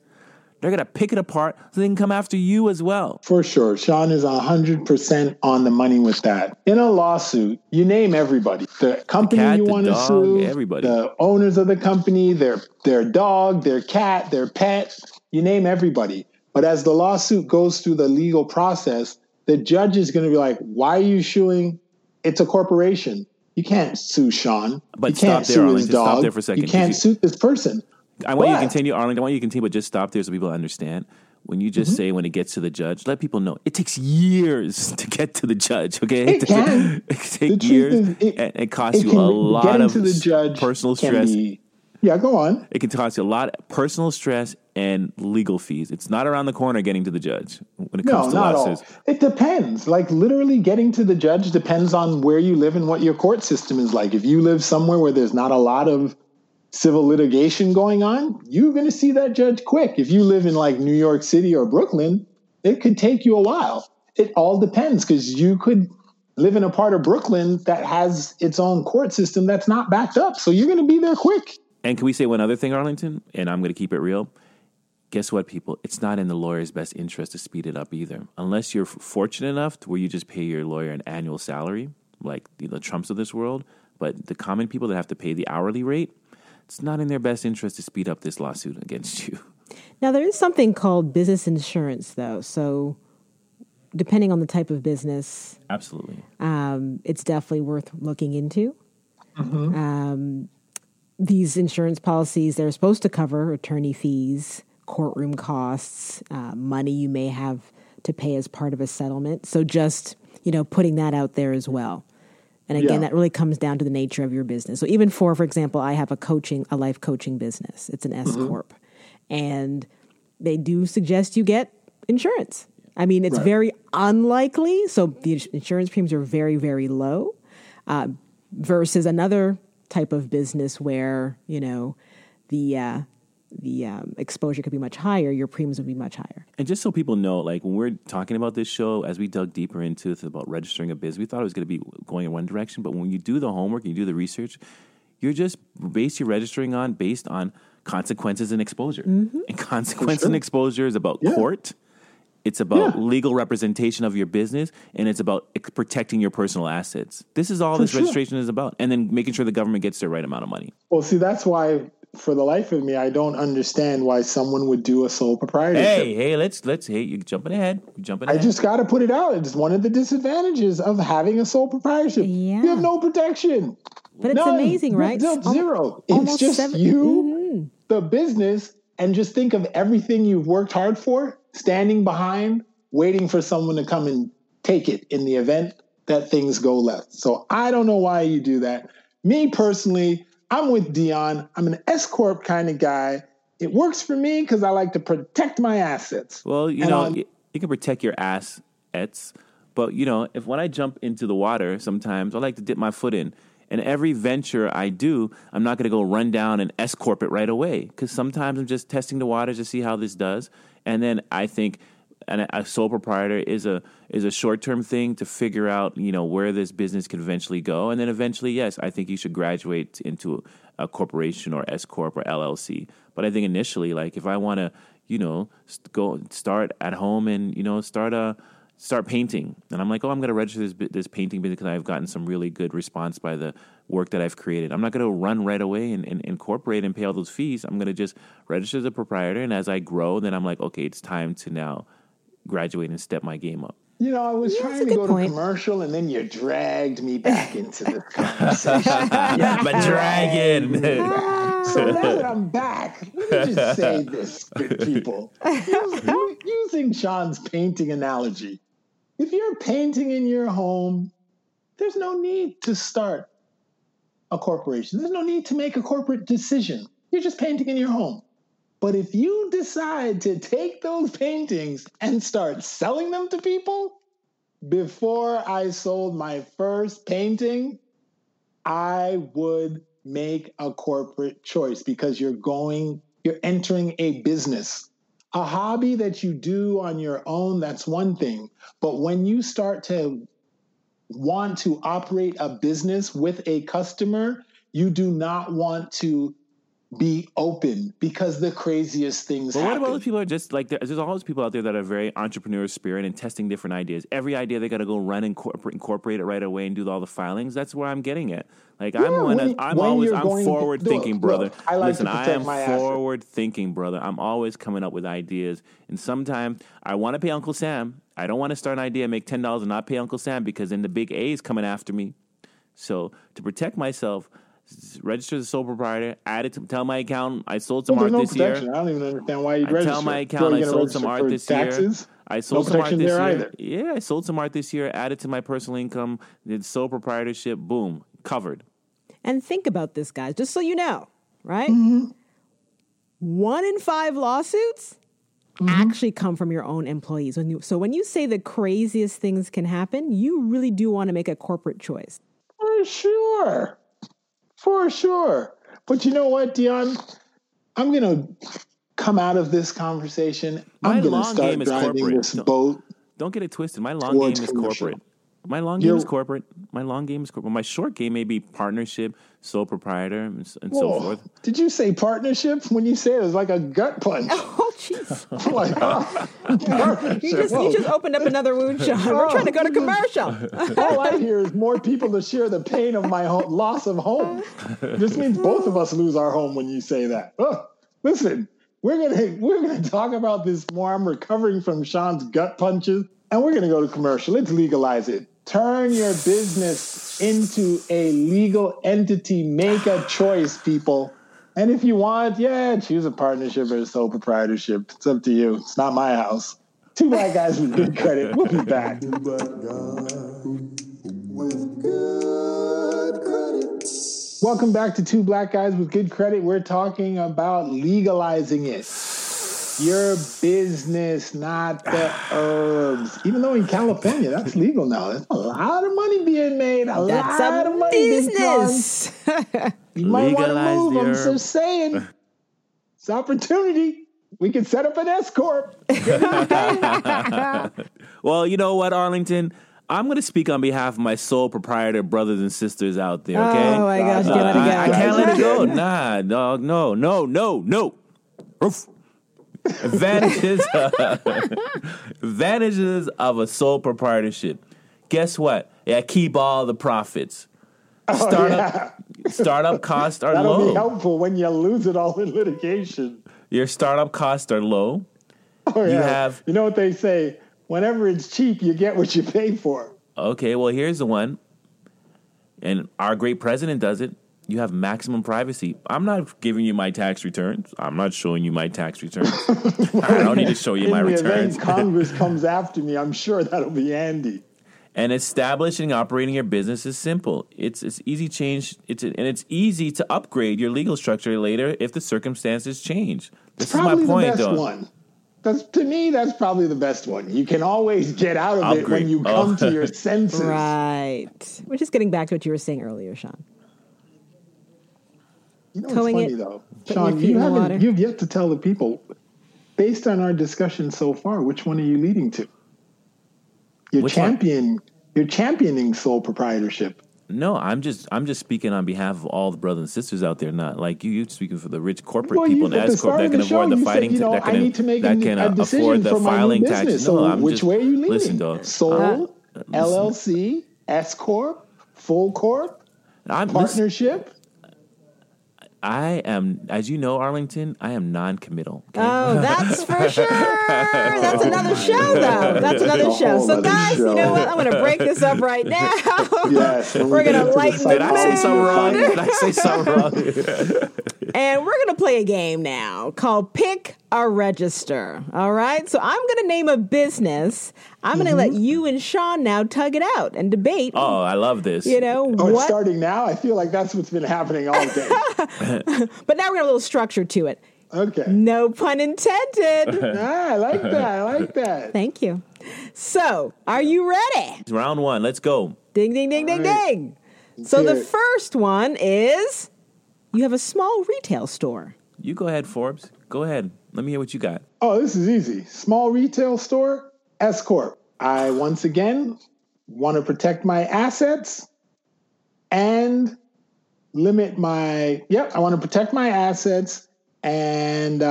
they're going to pick it apart so they can come after you as well. For sure. Sean is 100% on the money with that. In a lawsuit, you name everybody. The company cat, you want to sue, everybody. the owners of the company, their their dog, their cat, their pet, you name everybody. But as the lawsuit goes through the legal process, the judge is going to be like, "Why are you suing? It's a corporation. You can't sue Sean. But you stop can't there, sue his Arlington. Stop dog. there for a second, You can't you- sue this person." I want you to continue, Arlington. I want you to continue, but just stop there so people understand. When you Mm-hmm. just say when it gets to the judge, let people know it takes years to get to the judge. Okay, It can. it The takes years, is, it- and it costs you a lot of the judge personal stress. be- yeah, go on. It can cost you a lot of personal stress and legal fees. It's not around the corner getting to the judge when it No, comes to not all. lawsuits. It depends. Like literally getting to the judge depends on where you live and what your court system is like. If you live somewhere where there's not a lot of civil litigation going on, you're going to see that judge quick. If you live in like New York City or Brooklyn, it could take you a while. It all depends because you could live in a part of Brooklyn that has its own court system that's not backed up. So you're going to be there quick. And can we say one other thing, Arlington? And I'm going to keep it real. Guess what, people? It's not in the lawyer's best interest to speed it up either. Unless you're fortunate enough to where you just pay your lawyer an annual salary, like the, the Trumps of this world. But the common people that have to pay the hourly rate, it's not in their best interest to speed up this lawsuit against you. Now, there is something called business insurance, though. So, depending on the type of business, Absolutely. um, it's definitely worth looking into. Um, these insurance policies, they're supposed to cover attorney fees, courtroom costs, uh, money you may have to pay as part of a settlement. So, just, you know, putting that out there as well. And again, Yeah. that really comes down to the nature of your business. So even for, for example, I have a coaching, a life coaching business. It's an S corp, and they do suggest you get insurance. I mean, it's very unlikely. So the insurance premiums are very, very low, uh, versus another type of business where you know the uh, the um, exposure could be much higher. Your premiums would be much higher. And just so people know, like when we're talking about this show, as we dug deeper into it about registering a biz, we thought it was going to be going in one direction. But when you do the homework and you do the research, you're just based you're registering on based on consequences and exposure. And consequence and exposure is about court. It's about legal representation of your business, and it's about ex- protecting your personal assets. This is all this sure. registration is about, and then making sure the government gets the right amount of money. Well, see, that's why, for the life of me, I don't understand why someone would do a sole proprietorship. Hey, hey, let's let's hey, you jumping ahead, you're jumping Ahead. I just got to put it out. It's one of the disadvantages of having a sole proprietorship. Yeah. You have no protection. But it's None. amazing, right? No, Al- zero. It's just seven- you, mm-hmm. the business, and just think of everything you've worked hard for, standing behind, waiting for someone to come and take it in the event that things go left. So I don't know why you do that. Me personally, I'm with Dion. I'm an S corp kind of guy. It works for me because I like to protect my assets. Well, you And know, y- you can protect your assets, but you know, if when I jump into the water, sometimes I like to dip my foot in. And every venture I do, I'm not going to go run down and S corp it right away because sometimes I'm just testing the waters to see how this does. And then I think a sole proprietor is a is a short term thing to figure out you know where this business could eventually go, and then eventually, yes, I think you should graduate into a corporation or S corp or LLC. But I think initially, like if I want to, you know, go start at home and you know start a start painting, and I'm like, oh, I'm going to register this this painting because I've gotten some really good response by the work that I've created. I'm not going to run right away and, and incorporate and pay all those fees. I'm going to just register as a proprietor, and as I grow, then I'm like, okay, it's time to now graduate and step my game up. You know, I was Yeah, trying to go point. to commercial, and then you dragged me back into this conversation. My dragon. so now that I'm back, let me just say this, good people. Using Sean's painting analogy, if you're painting in your home, there's no need to start a corporation. There's no need to make a corporate decision. You're just painting in your home. But if you decide to take those paintings and start selling them to people, before I sold my first painting, I would make a corporate choice because you're going, you're entering a business. A hobby that you do on your own, that's one thing. But when you start to want to operate a business with a customer, you do not want to be open because the craziest things But what happen. about those people who are just like there- there's those people out there that are very entrepreneur spirit and testing different ideas. Every idea they got to go run and corpor- incorporate it right away and do all the filings. That's where I'm getting it. Like Yeah, I'm one. when- I'm always I'm going to- forward thinking, look, brother. look, I like to Listen, I am forward thinking, brother. I'm always coming up with ideas, and sometimes I want to pay Uncle Sam. I don't want to start an idea, make ten dollars, and not pay Uncle Sam because then the big A is coming after me. So to protect myself. S- Register as a sole proprietor. Add it to tell my account I sold some Well, art no this year. I don't even understand why you I register. tell my account accountant you're I gonna sold some art this taxes? year. I sold no some art protection this there year. either. Yeah, I sold some art this year. Added to my personal income. Did sole proprietorship. Boom, covered. And think about this, guys, just so you know, right? Mm-hmm. One in five lawsuits Mm-hmm. actually come from your own employees. When you, so when you say the craziest things can happen, you really do want to make a corporate choice. For sure. For sure. But you know what, Dion? I'm going to come out of this conversation. My I'm going to start game is driving corporate. this No. boat. Don't get it twisted. My long game is commercial. corporate. My long game You're- is corporate. My long game is corporate. My short game may be partnership, sole proprietor, and, s- and so forth. Did you say partnership? When you say it, it was like a gut punch. Oh, jeez. I'm like, oh, partnership. You just, Whoa. you just opened up another wound, Sean. We're oh. trying to go to commercial. All I hear is more people to share the pain of my ho- loss of home. This means both of us lose our home when you say that. Oh, listen, we're gonna we're gonna talk about this more. I'm recovering from Sean's gut punches, and we're gonna go to commercial. Let's legalize it. Turn your business into a legal entity. Make a choice, people. And if you want, yeah, choose a partnership or a sole proprietorship. It's up to you. It's not my house. Two black guys with good credit. We'll be back. Welcome back to Two Black Guys with Good Credit. We're talking about legalizing it. Your business, not the herbs. Even though in California, that's legal now. There's a lot of money being made. A That's lot a of money being thrown. business. You might want to move. the I'm herb. just saying. It's opportunity. We can set up an S corp. Well, you know what, Arlington? I'm going to speak on behalf of my sole proprietor brothers and sisters out there, okay? Oh my gosh, uh, can't let it I, I can't let it go. Nah, dog, no, no, no, no. Oof. Advantages, advantages of a sole proprietorship. Guess what? Yeah, keep all the profits. Oh, startup, startup costs are Oh, That'll low. be helpful when you lose it all in litigation. Your startup costs are low. Oh, You have- You know what they say? Whenever it's cheap, you get what you pay for. Okay, well, here's the one. and our great president does it. You have maximum privacy. I'm not giving you my tax returns. I'm not showing you my tax returns. I don't need to show you In my the returns. event Congress comes after me, I'm sure that'll be Andy. And establishing and operating your business is simple. It's it's easy change. It's and it's easy to upgrade your legal structure later if the circumstances change. This is my point, the best though. one. That's to me. That's probably the best one. You can always get out of it when you come Oh. to your senses. Right. We're just getting back to what you were saying earlier, Sean. You know Towing what's funny it, though, putting Sean? You in the water. haven't. You've yet to tell the people, based on our discussion so far, which one are you leading to? You're Which one? champion. You're championing sole proprietorship. No, I'm just I'm just speaking on behalf of all the brothers and sisters out there. Not like you. You're speaking for the rich corporate Well, people in at the S corp that can the show, afford the you said, fighting. you know, that can, need to make that can a afford the for my new filing taxes. So No, I'm which just, way are you leaning? Listen, dog. Sole, Uh, LLC, S corp, full corp, I'm, listen, partnership. I am, as you know, Arlington. I am non-committal. okay? Oh, that's for sure. That's another show, though. That's another show. So, other guys, you know what? I'm going to break this up right now. Yes, we We're going to into the lighten the Did I say something wrong? Did I say something wrong? And we're going to play a game now called Pick a Register. All right. So I'm going to name a business. I'm going to let you and Sean now tug it out and debate. oh, I love this. You know, Oh, what? starting now. I feel like that's what's been happening all day. But now we're going to have a little structure to it. Okay. No pun intended. ah, I like that. I like that. Thank you. So, are you ready? It's Round one. Let's go. Ding, ding, ding, ding, right. ding. So, hear the first one is you have a small retail store. You go ahead, Forbes. Go ahead. Let me hear what you got. Oh, this is easy. Small retail store, S Corp. I once again want to protect my assets and limit my. Yep, I want to protect my assets and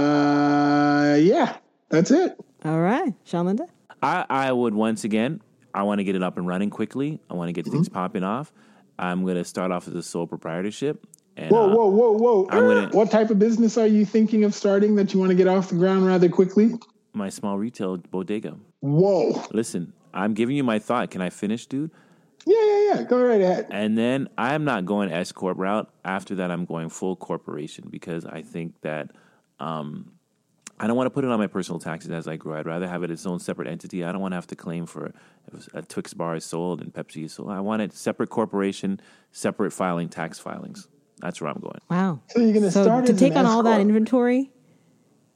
uh, yeah, that's it. All right. Sean Linda? I, I would once again, I want to get it up and running quickly. I want to get things Mm-hmm. popping off. I'm going to start off as a sole proprietorship. And, Whoa, uh, whoa, whoa, whoa! Gonna- What type of business are you thinking of starting that you want to get off the ground rather quickly? My small retail bodega. Whoa! Listen, I'm giving you my thought. Can I finish, dude? Yeah, yeah, yeah. Go right ahead. And then I'm not going S corp route. After that, I'm going full corporation because I think that um, I don't want to put it on my personal taxes as I grow. I'd rather have it its own separate entity. I don't want to have to claim for if a Twix bar is sold and Pepsi is sold. I want it separate corporation, separate filing tax filings. That's where I'm going. Wow. So you're gonna So, start to as take an on all that inventory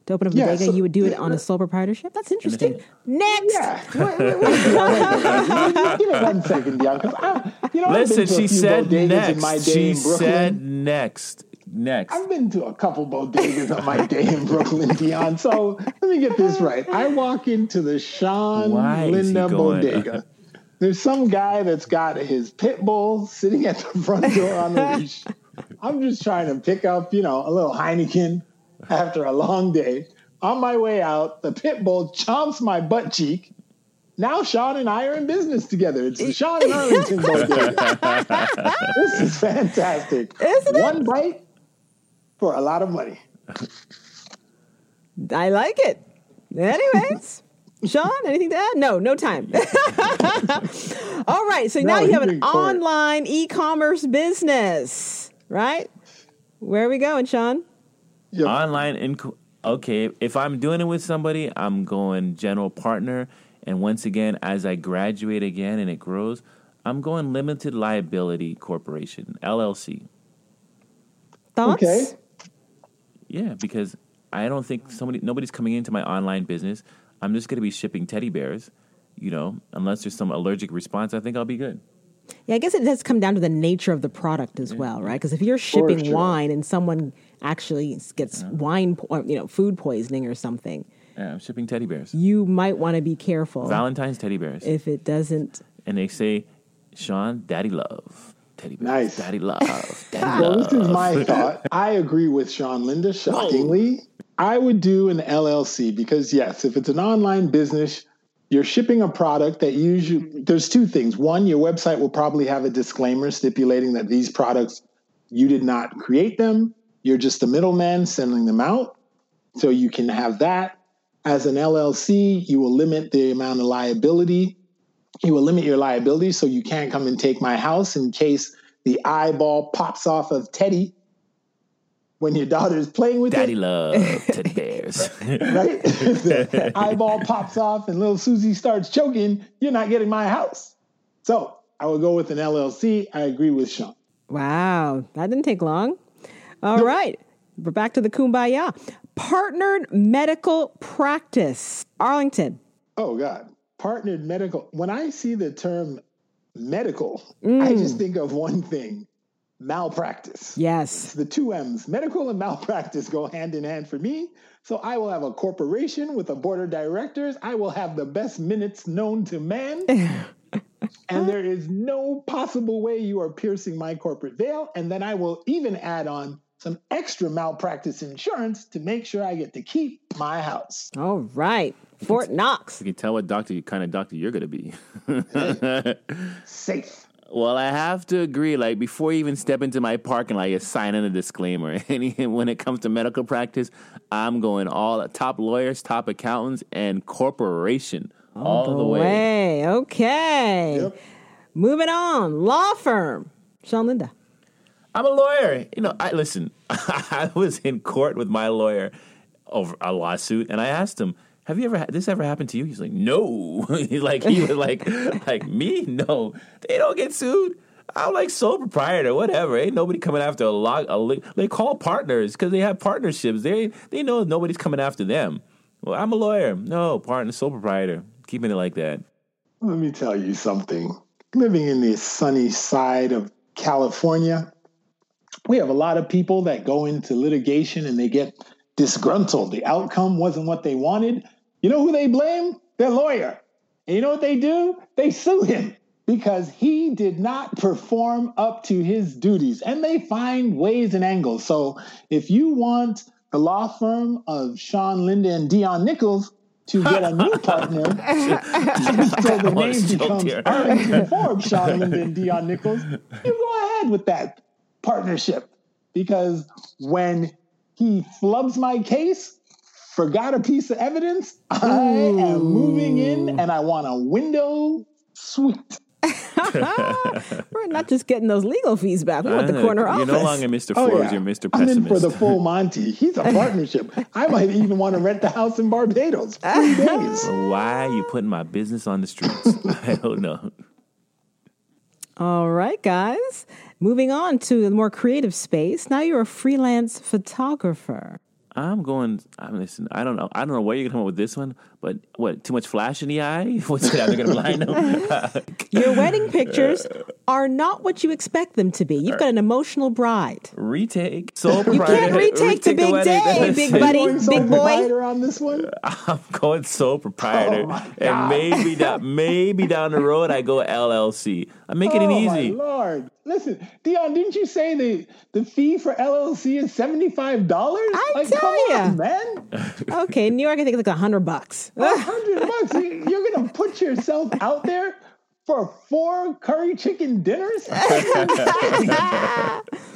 to open up a Yeah, bodega, so- you would do it on a sole proprietorship? That's interesting. Next. Yeah. Wait, wait, wait, wait, wait, wait. Give it one second, Bianca. I, you know, Listen, been to a she said bodegas in my next. day She in said next. Next. I've been to a couple bodegas on my day in Brooklyn, Dion. So let me get this right. I walk into the Sean Why Linda bodega. There's some guy that's got his pit bull sitting at the front door on the leash. I'm just trying to pick up, you know, a little Heineken after a long day. On my way out, the pit bull chomps my butt cheek. Now Sean and I are in business together. It's the Sean and Arlington bodega. this is fantastic. Isn't it? One bite for a lot of money. I like it. Anyways, Sean, anything to add? No, no time. All right. So now No, you have an online e commerce business, right? Where are we going, Sean? Yep. Online inc- okay, if I'm doing it with somebody, I'm going general partner. And once again, as I graduate again and it grows, I'm going limited liability corporation, LLC. Thoughts? Okay. Yeah, because I don't think somebody nobody's coming into my online business. I'm just going to be shipping teddy bears, you know, unless there's some allergic response, I think I'll be good. Yeah, I guess it does come down to the nature of the product as well, right? Because if you're shipping sure. wine and someone actually gets uh-huh. wine, po- or, you know, food poisoning or something, Yeah, I'm shipping teddy bears. you might want to be careful Valentine's teddy bears. if it doesn't. and they say, "Sean, daddy love teddy bears. Nice. Daddy love. Daddy Well, love." this is my thought. I agree with Sean Linda, shockingly. I would do an LLC because, yes, if it's an online business, you're shipping a product that usually, mm-hmm. there's two things. One, your website will probably have a disclaimer stipulating that these products, you did not create them. You're just a middleman sending them out. So you can have that. As an LLC, you will limit the amount of liability You will limit your liability so you can't come and take my house in case the eyeball pops off of Teddy when your daughter is playing with Daddy it. love teddy bears. right? The eyeball pops off and little Susie starts choking, you're not getting my house. So I will go with an LLC. I agree with Sean. Wow, that didn't take long. All right, we're back to the kumbaya. Partnered medical practice. Arlington. Oh God, partnered medical. When I see the term medical, I mm. just think of one thing: malpractice. Yes. The two M's, medical and malpractice, go hand in hand for me. So I will have a corporation with a board of directors. I will have the best minutes known to man. and there is no possible way you are piercing my corporate veil. And then I will even add on some extra malpractice insurance to make sure I get to keep my house. All right, Fort Knox. You can tell what doctor, kind of doctor you're going to be. Safe. Well, I have to agree. Like before you even step into my parking lot, you're signing a disclaimer. And when it comes to medical practice, I'm going all top lawyers, top accountants, and corporation all the, way. Okay. Moving on. Law firm. Sean Linda. I'm a lawyer. You know, I listen. I was in court with my lawyer over a lawsuit, and I asked him, "Have you ever had this ever happened to you?" He's like, "No." He's like, he was like, "Like me? No. They don't get sued." I'm like sole proprietor, whatever. Ain't nobody coming after a lot. A, li- they call partners because they have partnerships. They they know nobody's coming after them. Well, I'm a lawyer. No, partner, sole proprietor. Keeping it like that. Let me tell you something. Living in the sunny side of California, we have a lot of people that go into litigation and they get disgruntled. The outcome wasn't what they wanted. You know who they blame? Their lawyer. And you know what they do? They sue him because he did not perform up to his duties. And they find ways and angles. So if you want the law firm of Sean Linda and Dion Nichols to get a new partner, so the name becomes. Arlington Forbes, Sean Linda and Dion Nichols, you go ahead with that partnership. Because when he flubs my case, forgot a piece of evidence, I am moving in and I want a window suite. We're not just getting those legal fees back. We want the corner You're office. no longer Mr. Oh, yeah. You're Mr. I'm in for the full Monty. He's a partnership. I might even want to rent the house in Barbados. Three days. Why are you putting my business on the streets? I don't know. All right, guys. Moving on to the more creative space. Now you're a freelance photographer. I'm going. I'm listening. I don't know. I don't know where you're gonna come up with this one, but what? Too much flash in the eye? What's it? They're gonna blind them. Your wedding pictures uh, are not what you expect them to be. You've got an emotional bride. retake. Sole You can't retake the big wedding. day, big buddy, big boy. proprietor on this one. I'm going sole proprietor, Oh, and maybe that maybe down the road I go LLC. I'm making oh it easy. my lord! Listen, Dion, didn't you say the the fee for LLC is seventy five dollars? I like, tell come ya. on, man, Okay, New York, I think it's like a hundred bucks. a hundred bucks. You're gonna put yourself out there for four curry chicken dinners? this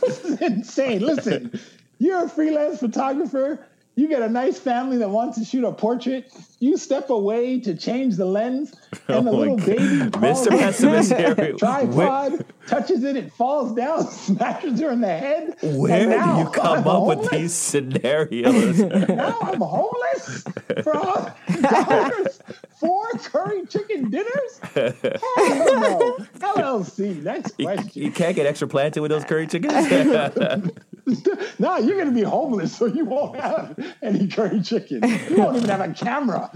is insane. Listen, you're a freelance photographer. You get a nice family that wants to shoot a portrait. You step away to change the lens, oh and the Oh little baby Mr. Pessimist here. tripod, touches it, it falls down, smashes her in the head. Where do you come I'm up with these scenarios? Now I'm homeless for a hundred dollars, four curry chicken dinners. Hell no. LLC. Next you, question. you can't get extra planted with those curry chickens. No, you're going to be homeless, so you won't have any curry chicken. You won't even have a camera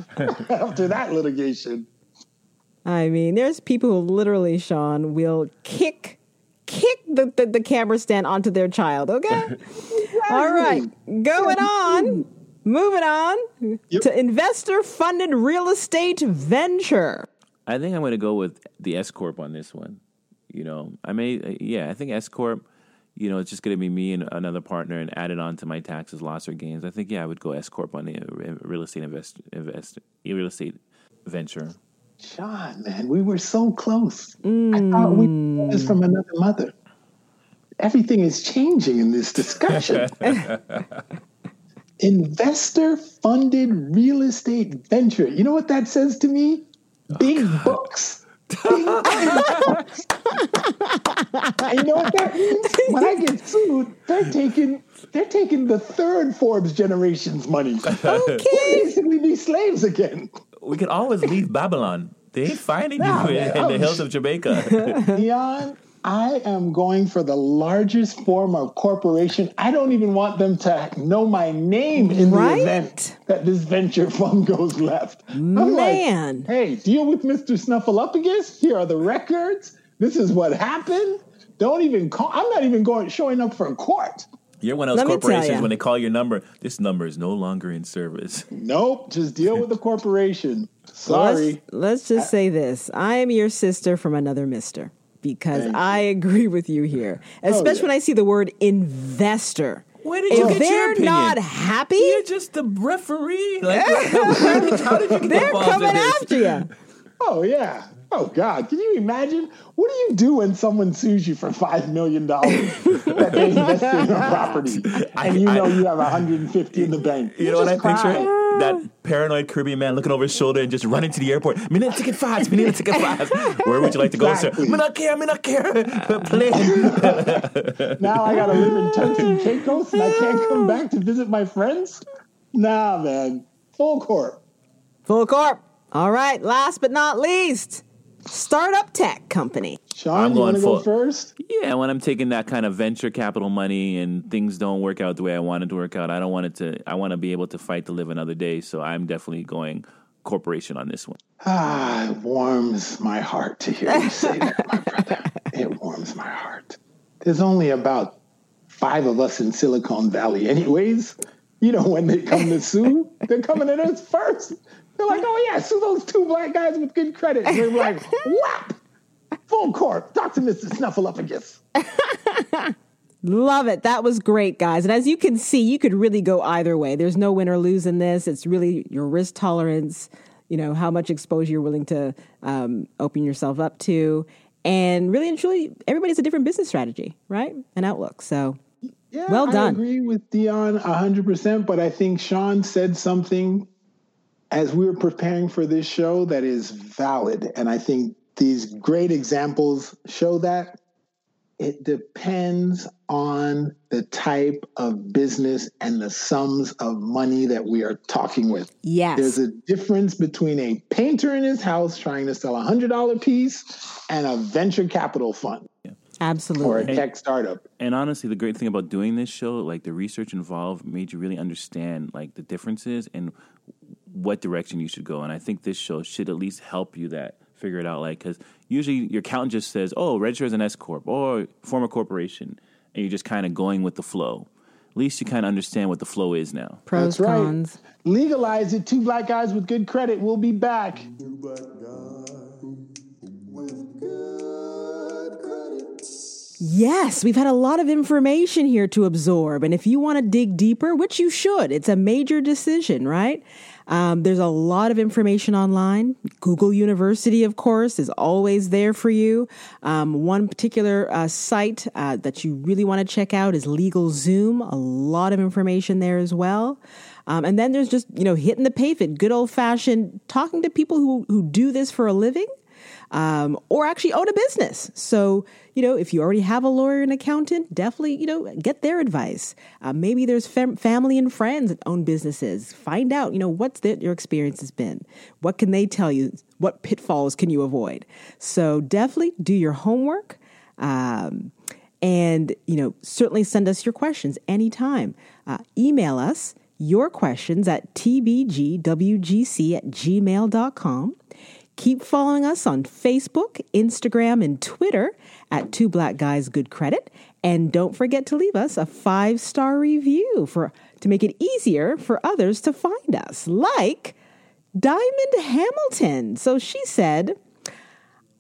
after that litigation. I mean, there's people who literally, Sean, will kick kick the, the, the camera stand onto their child, okay? All right. Going on. Moving on to investor funded real estate venture. I think I'm going to go with the S corp on this one. You know, I may, yeah, I think S corp. You know, it's just going to be me and another partner, and added on to my taxes, loss or gains. I think, yeah, I would go S corp on the uh, real estate invest, invest real estate venture. John, man, we were so close. I thought we was from another mother. Everything is changing in this discussion. Investor funded real estate venture. You know what that says to me? Oh, big books. And you know what that means? When I get sued, they're taking they're taking the third Forbes generation's money. Okay. We'll basically be slaves again. We can always leave Babylon. They ain't finding Nah, you in, man, in the I'm hills of Jamaica. Dion, I am going for the largest form of corporation. I don't even want them to know my name in Right? the event that this venture fund goes left. I'm Man. like, hey, deal with Mr. Snuffleupagus. Here are the records. This is what happened. Don't even call. I'm not even going showing up for court. You're one of those Let corporations when they call your number. This number is no longer in service. Nope, just deal with the corporation. Let's, Sorry. let's just say this. I am your sister from another mister because Thank I agree with you here, especially yeah. when I see the word investor. Where did you If get your they're opinion? not happy, You're just the referee. Like, how did how did you get they're coming after you. Oh yeah. Oh God. Can you imagine? What do you do when someone sues you for five million dollars that they invested in a property, and you I- know you have 150 in the bank? You know what I just picture? That paranoid Caribbean man looking over his shoulder and just running to the airport. Me need a ticket fast. Me need a ticket fast. Where would you like to go, Exactly. sir? Me not care. Me not care. Plane. Now I gotta live in Turks and Caicos, and I can't come back to visit my friends. Nah, man. Full corp. Full corp. All right. Last but not least, startup tech company. Sean, I'm you going want to go first? Yeah, when I'm taking that kind of venture capital money and things don't work out the way I want it to work out, I don't want it to. I want to be able to fight to live another day. So I'm definitely going corporation on this one. Ah, it warms my heart to hear you say that, my brother. It warms my heart. There's only about five of us in Silicon Valley, anyways. You know, when they come to sue, they're coming at us first. They're like, oh, yeah, sue those two black guys with good credit. And they're like, whap! Full court. Talk to Mr. Snuffleupagus. Love it. That was great, guys. And as you can see, you could really go either way. There's no win or lose in this. It's really your risk tolerance, you know, how much exposure you're willing to um, open yourself up to. And really and truly, everybody's a different business strategy, right? And outlook. So Yeah, Well I done. agree with Dion 100%, but I think Sean said something as we were preparing for this show that is valid. And I think these great examples show that. It depends on the type of business and the sums of money that we are talking with. Yes. There's a difference between a painter in his house trying to sell a $100 piece and a venture capital fund Absolutely. or a absolutely. tech startup. And honestly, the great thing about doing this show, like the research involved, made you really understand like the differences and what direction you should go. And I think this show should at least help you that figure it out. Like, because usually your accountant just says, "Oh, register as an S corp or form a corporation," and you're just kind of going with the flow. At least you kind of understand what the flow is now. Pros, That's right. cons. Legalize it. Two black guys with good credit. We'll be back. Yes, we've had a lot of information here to absorb. And if you want to dig deeper, which you should, it's a major decision, right? Um, there's a lot of information online. Google University, of course, is always there for you. Um, one particular uh, site uh, that you really want to check out is LegalZoom. A lot of information there as well. Um, and then there's just, you know, hitting the pavement, good old fashioned talking to people who, who do this for a living um, or actually own a business. So, you know, if you already have a lawyer and accountant, definitely, you know, get their advice. Uh, maybe there's fam- family and friends that own businesses. Find out, you know, what's their, your experience has been. What can they tell you? What pitfalls can you avoid? So definitely do your homework. Um, and, you know, certainly send us your questions anytime. Uh, email us your questions at tbgwgc at gmail.com. Keep following us on Facebook, Instagram, and Twitter at Two Black Guys Good Credit. And don't forget to leave us a five star review for to make it easier for others to find us, like Diamond Hamilton. So she said,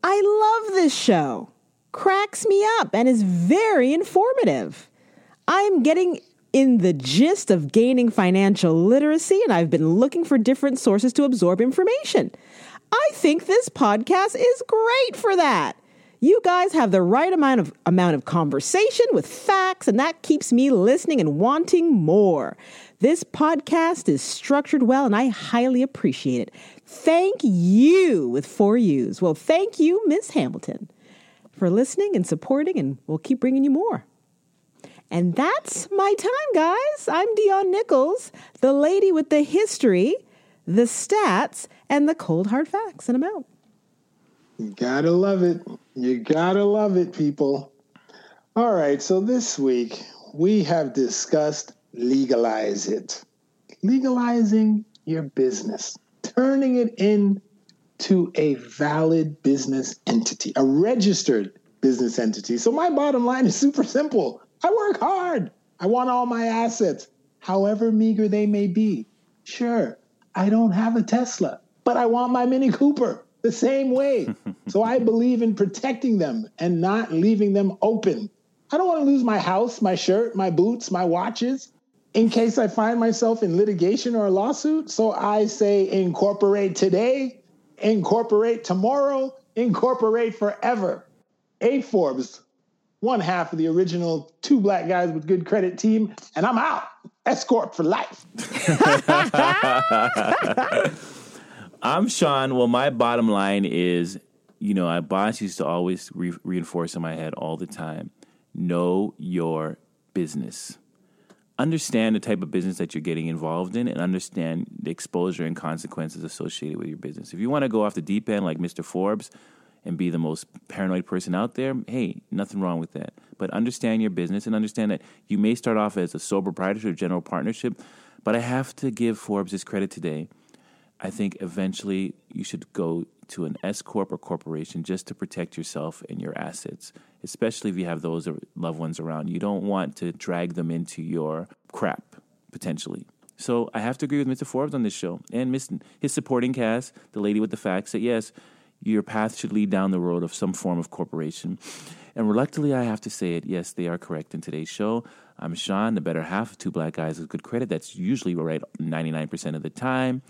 I love this show. Cracks me up and is very informative. I'm getting in the gist of gaining financial literacy, and I've been looking for different sources to absorb information. I think this podcast is great for that. You guys have the right amount of amount of conversation with facts, and that keeps me listening and wanting more. This podcast is structured well, and I highly appreciate it. Thank you with four U's. Well, thank you, Miss Hamilton, for listening and supporting, and we'll keep bringing you more. And that's my time, guys. I'm Dion Nichols, the lady with the history, the stats, and the cold hard facts, and I'm out. You gotta love it. You gotta love it, people. All right, so this week we have discussed legalize it. Legalizing your business, turning it into a valid business entity, a registered business entity. So my bottom line is super simple. I work hard. I want all my assets, however meager they may be. Sure, I don't have a Tesla, but I want my Mini Cooper the same way. so I believe in protecting them and not leaving them open. I don't want to lose my house, my shirt, my boots, my watches in case I find myself in litigation or a lawsuit. So I say incorporate today, incorporate tomorrow, incorporate forever. A Forbes, one half of the original two black guys with good credit team, and I'm out. S corp for life. I'm Sean. Well, my bottom line is, you know, my boss used to always re- reinforce in my head all the time know your business. Understand the type of business that you're getting involved in and understand the exposure and consequences associated with your business. If you want to go off the deep end like Mr. Forbes and be the most paranoid person out there, hey, nothing wrong with that. But understand your business and understand that you may start off as a sole proprietorship or general partnership, but I have to give Forbes his credit today I think eventually you should go to an S corp or corporation just to protect yourself and your assets, especially if you have those loved ones around. You don't want to drag them into your crap potentially. So I have to agree with Mr. Forbes on this show and his supporting cast, the lady with the facts, that yes, your path should lead down the road of some form of corporation. And reluctantly, I have to say it. Yes, they are correct in today's show. I'm Sean, the better half of two black guys with good credit. That's usually right 99% of the time.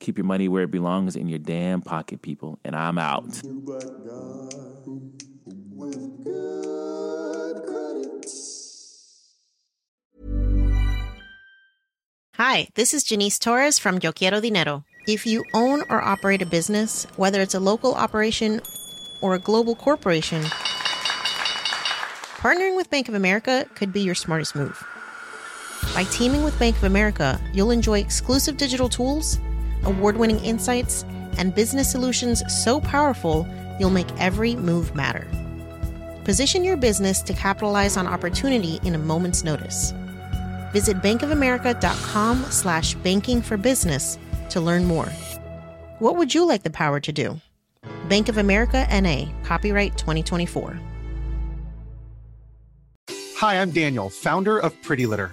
Keep your money where it belongs in your damn pocket, people. And I'm out. Hi, this is Janice Torres from Yo Quiero Dinero. If you own or operate a business, whether it's a local operation or a global corporation, partnering with Bank of America could be your smartest move. By teaming with Bank of America, you'll enjoy exclusive digital tools award winning insights, and business solutions so powerful you'll make every move matter. Position your business to capitalize on opportunity in a moment's notice. Visit bankofamerica.com slash banking for business to learn more. What would you like the power to do? Bank of America NA, copyright 2024. Hi, I'm Daniel, founder of Pretty Litter.